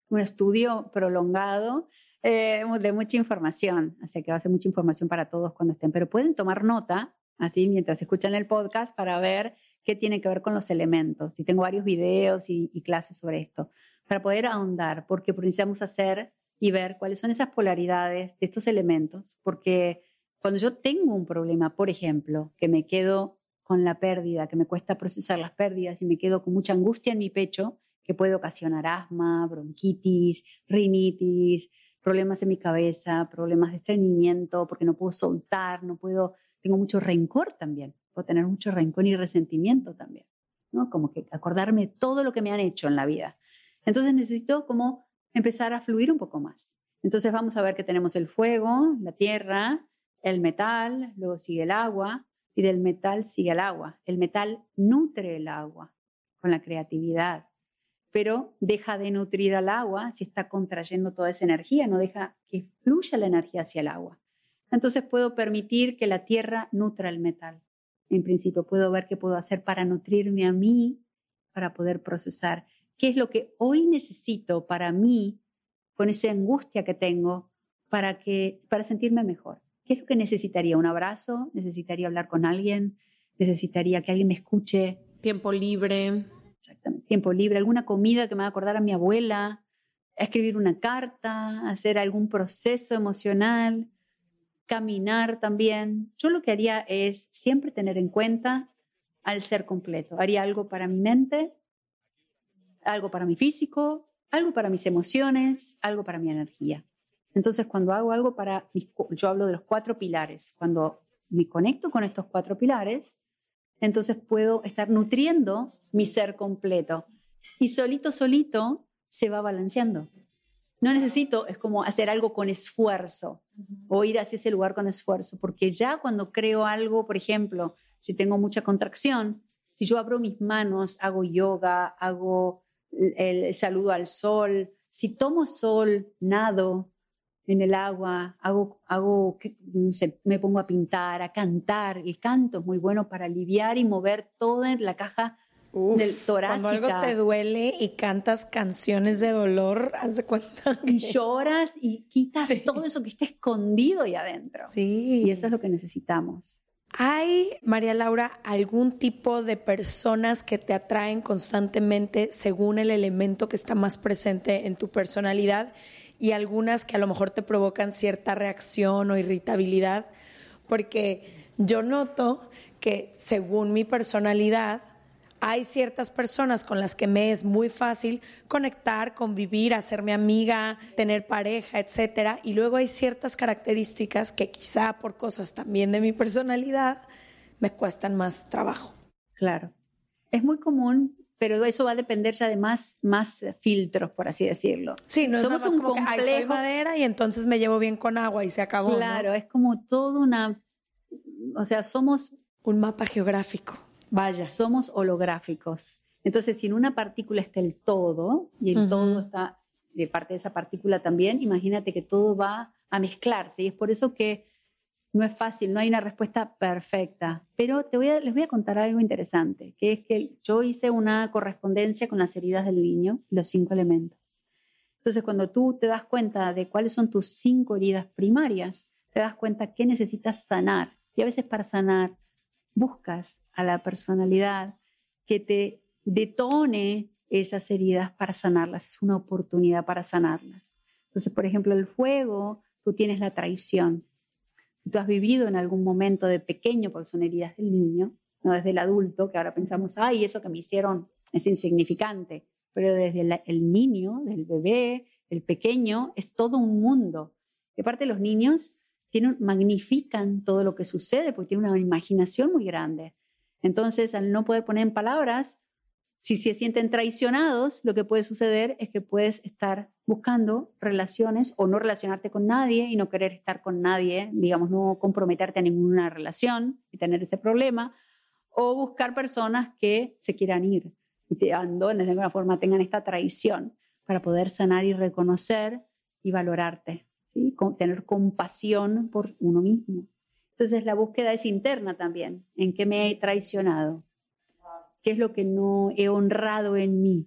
un estudio prolongado eh, de mucha información, así que va a ser mucha información para todos cuando estén, pero pueden tomar nota, así mientras escuchan el podcast, para ver qué tiene que ver con los elementos. Y tengo varios videos y, clases sobre esto, para poder ahondar, porque necesitamos hacer y ver cuáles son esas polaridades de estos elementos, porque cuando yo tengo un problema, por ejemplo, que me quedo con la pérdida, que me cuesta procesar las pérdidas y me quedo con mucha angustia en mi pecho, que puede ocasionar asma, bronquitis, rinitis, problemas en mi cabeza, problemas de estreñimiento, porque no puedo soltar, no puedo, tengo mucho rencor también tener mucho rencor y resentimiento también. ¿no? Como que acordarme todo lo que me han hecho en la vida. Entonces necesito como empezar a fluir un poco más. Entonces vamos a ver que tenemos el fuego, la tierra, el metal, luego sigue el agua y del metal sigue el agua. El metal nutre el agua con la creatividad, pero deja de nutrir al agua si está contrayendo toda esa energía, no deja que fluya la energía hacia el agua. Entonces puedo permitir que la tierra nutra el metal. En principio puedo ver qué puedo hacer para nutrirme a mí, para poder procesar qué es lo que hoy necesito para mí, con esa angustia que tengo, para, que, para sentirme mejor. ¿Qué es lo que necesitaría? ¿Un abrazo? ¿Necesitaría hablar con alguien? ¿Necesitaría que alguien me escuche? Tiempo libre. Exactamente. Tiempo libre, alguna comida que me va a acordar a mi abuela, escribir una carta, hacer algún proceso emocional, caminar también. Yo lo que haría es siempre tener en cuenta al ser completo. Haría algo para mi mente, algo para mi físico, algo para mis emociones, algo para mi energía. Entonces, cuando hago algo para yo hablo de los cuatro pilares. Cuando me conecto con estos cuatro pilares, entonces puedo estar nutriendo mi ser completo. Y solito, solito se va balanceando. No necesito, es como hacer algo con esfuerzo o ir hacia ese lugar con esfuerzo, porque ya cuando creo algo, por ejemplo, si tengo mucha contracción, si yo abro mis manos, hago yoga, hago el saludo al sol, si tomo sol, nado, en el agua, hago, hago no sé, me pongo a pintar, a cantar. El canto es muy bueno para aliviar y mover toda la caja del torácica. Cuando algo te duele y cantas canciones de dolor, *laughs* haz de cuenta. Y lloras y quitas todo eso que está escondido ahí adentro. Sí. Y eso es lo que necesitamos. ¿Hay, María Laura, algún tipo de personas que te atraen constantemente según el elemento que está más presente en tu personalidad? y algunas que a lo mejor te provocan cierta reacción o irritabilidad, porque yo noto que según mi personalidad, hay ciertas personas con las que me es muy fácil conectar, convivir, hacerme amiga, tener pareja, etcétera, y luego hay ciertas características que quizá por cosas también de mi personalidad me cuestan más trabajo. Claro. Es muy común pero eso va a depender ya de más, más filtros, por así decirlo. Sí, no Somos un como complejo. madera y entonces me llevo bien con agua y se acabó. Claro, es como todo una. O sea, somos. Un mapa geográfico. Vaya. Somos holográficos. Entonces, si en una partícula está el todo y el todo está de parte de esa partícula también, imagínate que todo va a mezclarse. Y es por eso que no es fácil, no hay una respuesta perfecta, pero te voy a, les voy a contar algo interesante, que es que yo hice una correspondencia con las heridas del niño, los cinco elementos. Entonces, cuando tú te das cuenta de cuáles son tus cinco heridas primarias, te das cuenta que necesitas sanar. Y a veces para sanar buscas a la personalidad que te detone esas heridas para sanarlas. Es una oportunidad para sanarlas. Entonces, por ejemplo, el fuego, tú tienes la traición tú has vivido en algún momento de pequeño, porque son heridas del niño, no desde el adulto, que ahora pensamos, ay, eso que me hicieron es insignificante, pero desde el, niño, del bebé, el pequeño, es todo un mundo. De parte los niños tienen, magnifican todo lo que sucede porque tienen una imaginación muy grande. Entonces, al no poder poner en palabras, si se sienten traicionados, lo que puede suceder es que puedes estar buscando relaciones o no relacionarte con nadie y no querer estar con nadie, digamos, no comprometerte a ninguna relación y tener ese problema, o buscar personas que se quieran ir y te abandonen de alguna forma, tengan esta traición para poder sanar y reconocer y valorarte, ¿sí? tener compasión por uno mismo. Entonces la búsqueda es interna también, en qué me he traicionado, qué es lo que no he honrado en mí.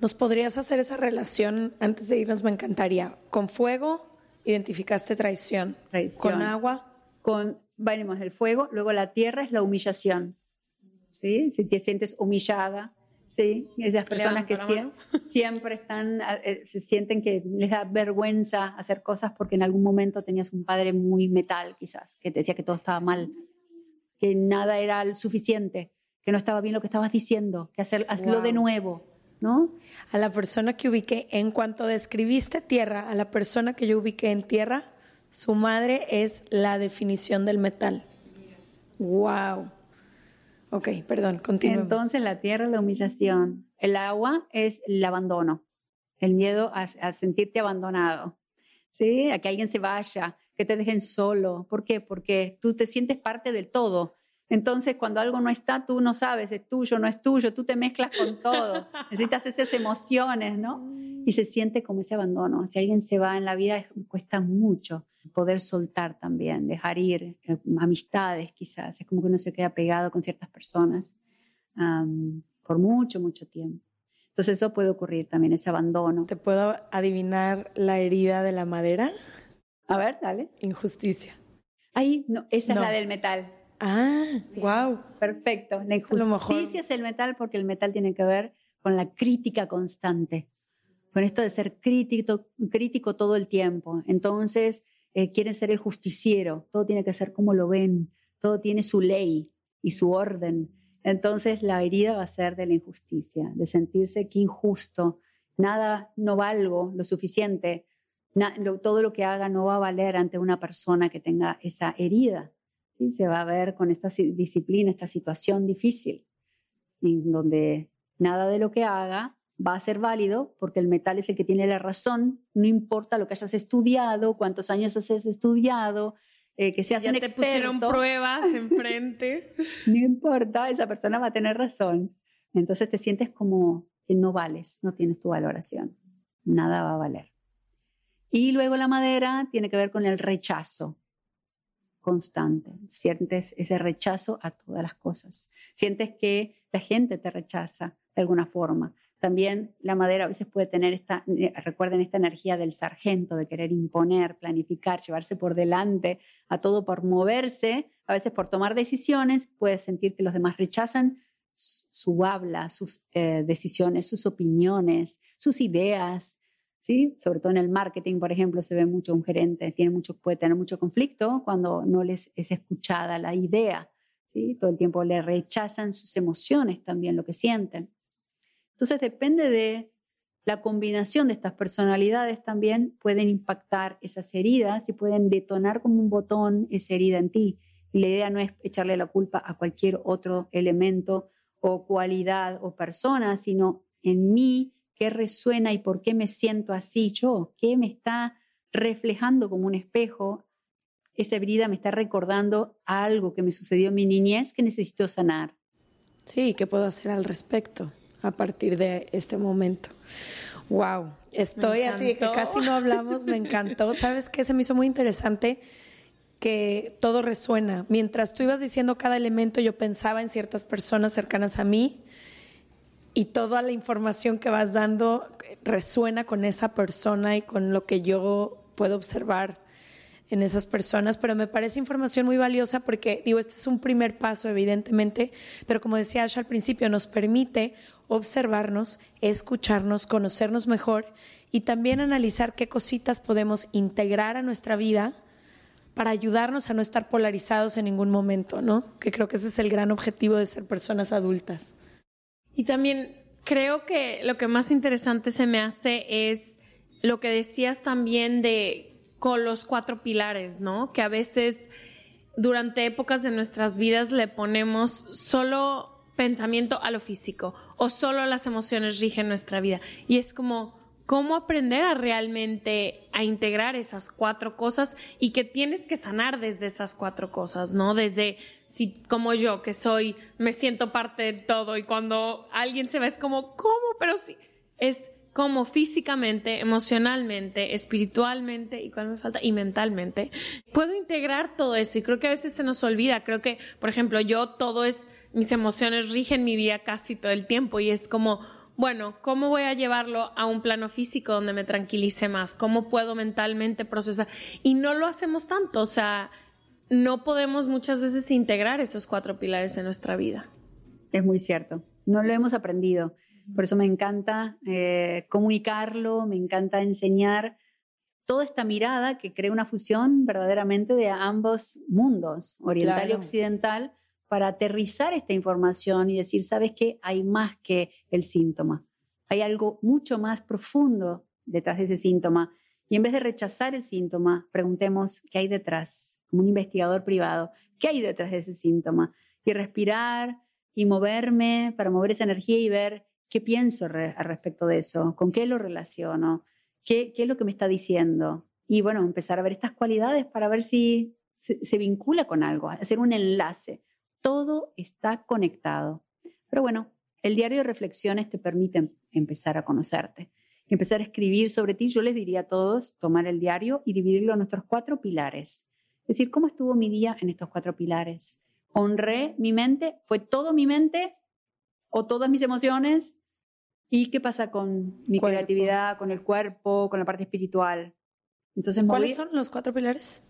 ¿Nos podrías hacer esa relación antes de irnos? Me encantaría. Con fuego, identificaste traición. traición. Con agua. Con, venimos el fuego, luego la tierra es la humillación. ¿Sí? Si te sientes humillada, ¿sí? Esas personas que siempre, están, eh, se sienten que les da vergüenza hacer cosas porque en algún momento tenías un padre muy metal, quizás, que te decía que todo estaba mal, que nada era suficiente que no estaba bien lo que estabas diciendo, que hacer, hazlo de nuevo, ¿no? A la persona que ubiqué, en cuanto describiste tierra, a la persona que yo ubiqué en tierra, su madre es la definición del metal. ¡Wow! Ok, perdón, continuemos. Entonces la tierra es la humillación. El agua es el abandono, el miedo a, a sentirte abandonado, ¿sí? A que alguien se vaya, que te dejen solo. ¿Por qué? Porque tú te sientes parte del todo. Entonces, cuando algo no está, tú no sabes, es tuyo, no es tuyo, tú te mezclas con todo. *laughs* Necesitas esas emociones, ¿no? Y se siente como ese abandono. Si alguien se va en la vida, cuesta mucho poder soltar también, dejar ir eh, amistades quizás. Es como que uno se queda pegado con ciertas personas por mucho, mucho tiempo. Entonces eso puede ocurrir también, ese abandono. ¿Te puedo adivinar la herida de la madera? A ver, dale. Injusticia. Ahí, no, esa es la del metal. Ah, wow. Perfecto. La injusticia es el metal porque el metal tiene que ver con la crítica constante, con esto de ser crítico, crítico todo el tiempo. Entonces, eh, quieren ser el justiciero, todo tiene que ser como lo ven, todo tiene su ley y su orden. Entonces, la herida va a ser de la injusticia, de sentirse que injusto, nada, no valgo lo suficiente, todo lo que haga no va a valer ante una persona que tenga esa herida se va a ver con esta disciplina, esta situación difícil, en donde nada de lo que haga va a ser válido porque el metal es el que tiene la razón, no importa lo que hayas estudiado, cuántos años has estudiado, eh, que seas ya un te pusieron pruebas *laughs* enfrente. no importa, esa persona va a tener razón. Entonces te sientes como que no vales, no tienes tu valoración, nada va a valer. Y luego la madera tiene que ver con el rechazo constante. Sientes ese rechazo a todas las cosas. Sientes que la gente te rechaza de alguna forma. También la madera a veces puede tener esta, eh, recuerden esta energía del sargento, de querer imponer, planificar, llevarse por delante a todo por moverse, a veces por tomar decisiones, puedes sentir que los demás rechazan su habla, sus eh, decisiones, sus opiniones, sus ideas, ¿sí? Sobre todo en el marketing, por ejemplo, se ve mucho un gerente, tiene mucho, puede tener mucho conflicto cuando no les es escuchada la idea, ¿sí? Todo el tiempo le rechazan sus emociones también, lo que sienten. Entonces depende de la combinación de estas personalidades también pueden impactar esas heridas y pueden detonar como un botón esa herida en ti. Y la idea no es echarle la culpa a cualquier otro elemento o cualidad o persona, sino en mí qué resuena y por qué me siento así yo, qué me está reflejando como un espejo. Esa herida me está recordando algo que me sucedió en mi niñez que necesito sanar. Sí, ¿qué puedo hacer al respecto a partir de este momento? Wow, estoy así que casi no hablamos, me encantó. *laughs* ¿Sabes qué? Se me hizo muy interesante que todo resuena. Mientras tú ibas diciendo cada elemento, yo pensaba en ciertas personas cercanas a mí y toda la información que vas dando resuena con esa persona y con lo que yo puedo observar en esas personas, pero me parece información muy valiosa porque, digo, este es un primer paso, evidentemente, pero como decía Asha al principio, nos permite observarnos, escucharnos, conocernos mejor y también analizar qué cositas podemos integrar a nuestra vida para ayudarnos a no estar polarizados en ningún momento, ¿no? Que creo que ese es el gran objetivo de ser personas adultas. Y también creo que lo que más interesante se me hace es lo que decías también de con los cuatro pilares, ¿no? Que a veces durante épocas de nuestras vidas le ponemos solo pensamiento a lo físico o solo las emociones rigen nuestra vida. Y es como, cómo aprender a realmente a integrar esas cuatro cosas y que tienes que sanar desde esas cuatro cosas, ¿no? Desde si como yo que soy me siento parte de todo y cuando alguien se va es como ¿cómo? Pero sí es como físicamente, emocionalmente, espiritualmente y cuál me falta y mentalmente puedo integrar todo eso y creo que a veces se nos olvida, creo que por ejemplo, yo todo es mis emociones rigen mi vida casi todo el tiempo y es como bueno, ¿cómo voy a llevarlo a un plano físico donde me tranquilice más? ¿Cómo puedo mentalmente procesar? Y no lo hacemos tanto, o sea, no podemos muchas veces integrar esos cuatro pilares en nuestra vida. Es muy cierto, no lo hemos aprendido. Por eso me encanta eh, comunicarlo, me encanta enseñar toda esta mirada que crea una fusión verdaderamente de ambos mundos, oriental y occidental, para aterrizar esta información y decir, ¿sabes qué? Hay más que el síntoma. Hay algo mucho más profundo detrás de ese síntoma. Y en vez de rechazar el síntoma, preguntemos qué hay detrás, como un investigador privado, qué hay detrás de ese síntoma. Y respirar, y moverme para mover esa energía y ver qué pienso al respecto de eso, con qué lo relaciono, qué, qué es lo que me está diciendo. Y bueno, empezar a ver estas cualidades para ver si se, vincula con algo, hacer un enlace. Todo está conectado. Pero bueno, el diario de reflexiones te permite empezar a conocerte, empezar a escribir sobre ti. Yo les diría a todos tomar el diario y dividirlo en nuestros cuatro pilares. Es decir, ¿cómo estuvo mi día en estos cuatro pilares? ¿Honré mi mente? ¿Fue todo mi mente? ¿O todas mis emociones? ¿Y qué pasa con mi creatividad, con el cuerpo, con la parte espiritual? Entonces, ¿cuáles son los cuatro pilares?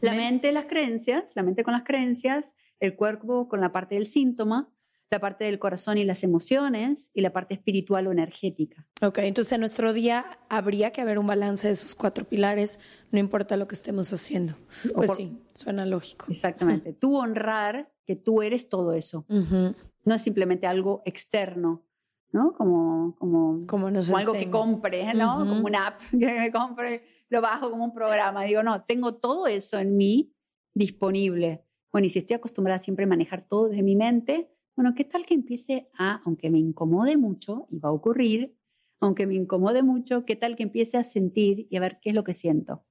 La mente, las creencias, la mente con las creencias, el cuerpo con la parte del síntoma, la parte del corazón y las emociones y la parte espiritual o energética. Ok, entonces en nuestro día habría que haber un balance de esos cuatro pilares, no importa lo que estemos haciendo. Pues sí, suena lógico. Exactamente. *laughs* tú honrar que tú eres todo eso. No es simplemente algo externo, ¿no? Como, como, como, algo que compre, ¿no? Como una app *laughs* que me compre lo bajo como un programa. Digo, no, tengo todo eso en mí disponible. Bueno, y si estoy acostumbrada siempre a manejar todo desde mi mente, bueno, ¿qué tal que empiece a, aunque me incomode mucho, y va a ocurrir, aunque me incomode mucho, ¿qué tal que empiece a sentir y a ver qué es lo que siento?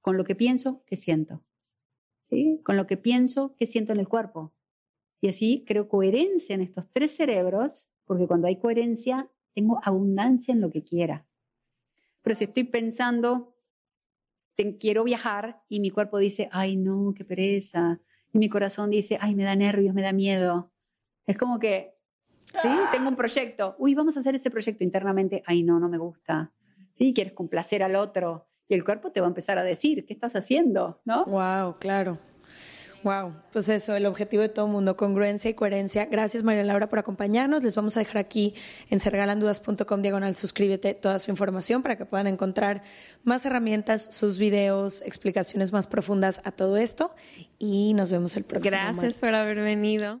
Con lo que pienso, ¿qué siento? ¿Sí? Con lo que pienso, ¿qué siento en el cuerpo? Y así creo coherencia en estos tres cerebros, porque cuando hay coherencia, tengo abundancia en lo que quiera. Pero si estoy pensando, quiero viajar y mi cuerpo dice, ay no, qué pereza. Y mi corazón dice, ay, me da nervios, me da miedo. Es como que, ¿sí? Tengo un proyecto. Uy, vamos a hacer ese proyecto internamente. Ay, no, no me gusta. ¿Sí? Quieres complacer al otro. Y el cuerpo te va a empezar a decir, ¿qué estás haciendo? ¿No? Wow, claro. Wow, pues eso, el objetivo de todo mundo, congruencia y coherencia. Gracias María Laura por acompañarnos. Les vamos a dejar aquí en sergalandudas.com diagonal suscríbete toda su información para que puedan encontrar más herramientas, sus videos, explicaciones más profundas a todo esto y nos vemos el próximo Gracias por haber venido.